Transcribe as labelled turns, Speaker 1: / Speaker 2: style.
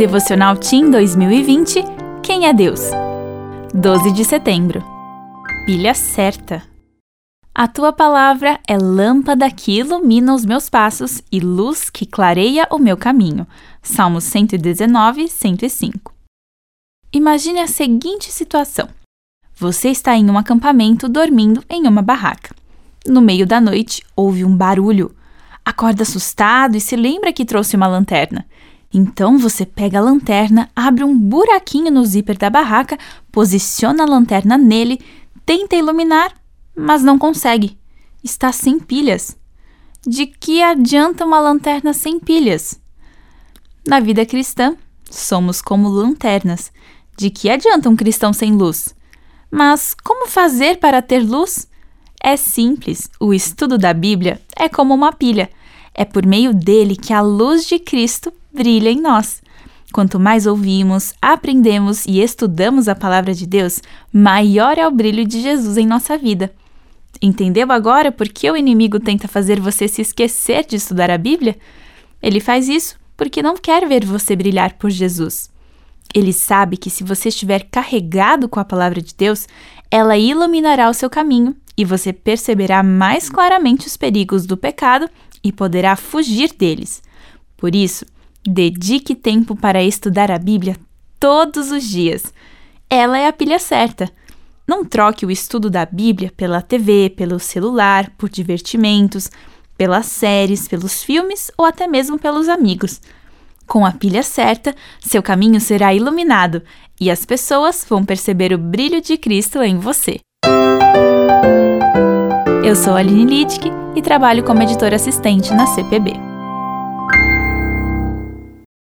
Speaker 1: Devocional Team 2020 Quem é Deus? 12 de setembro. Pilha certa. A tua palavra é lâmpada que ilumina os meus passos e luz que clareia o meu caminho. Salmos 119, 105. Imagine a seguinte situação: você está em um acampamento dormindo em uma barraca. No meio da noite, houve um barulho. Acorda assustado e se lembra que trouxe uma lanterna. Então você pega a lanterna, abre um buraquinho no zíper da barraca, posiciona a lanterna nele, tenta iluminar, mas não consegue. Está sem pilhas. De que adianta uma lanterna sem pilhas? Na vida cristã, somos como lanternas. De que adianta um cristão sem luz? Mas como fazer para ter luz? É simples, o estudo da Bíblia é como uma pilha. É por meio dele que a luz de Cristo brilha em nós. Quanto mais ouvimos, aprendemos e estudamos a palavra de Deus, maior é o brilho de Jesus em nossa vida. Entendeu agora por que o inimigo tenta fazer você se esquecer de estudar a Bíblia? Ele faz isso porque não quer ver você brilhar por Jesus. Ele sabe que se você estiver carregado com a palavra de Deus, ela iluminará o seu caminho e você perceberá mais claramente os perigos do pecado e poderá fugir deles. Por isso, dedique tempo para estudar a Bíblia todos os dias. Ela é a pilha certa. Não troque o estudo da Bíblia pela TV, pelo celular, por divertimentos, pelas séries, pelos filmes ou até mesmo pelos amigos. Com a pilha certa, seu caminho será iluminado e as pessoas vão perceber o brilho de Cristo em você. Eu sou Aline Littke e trabalho como editora assistente na CPB.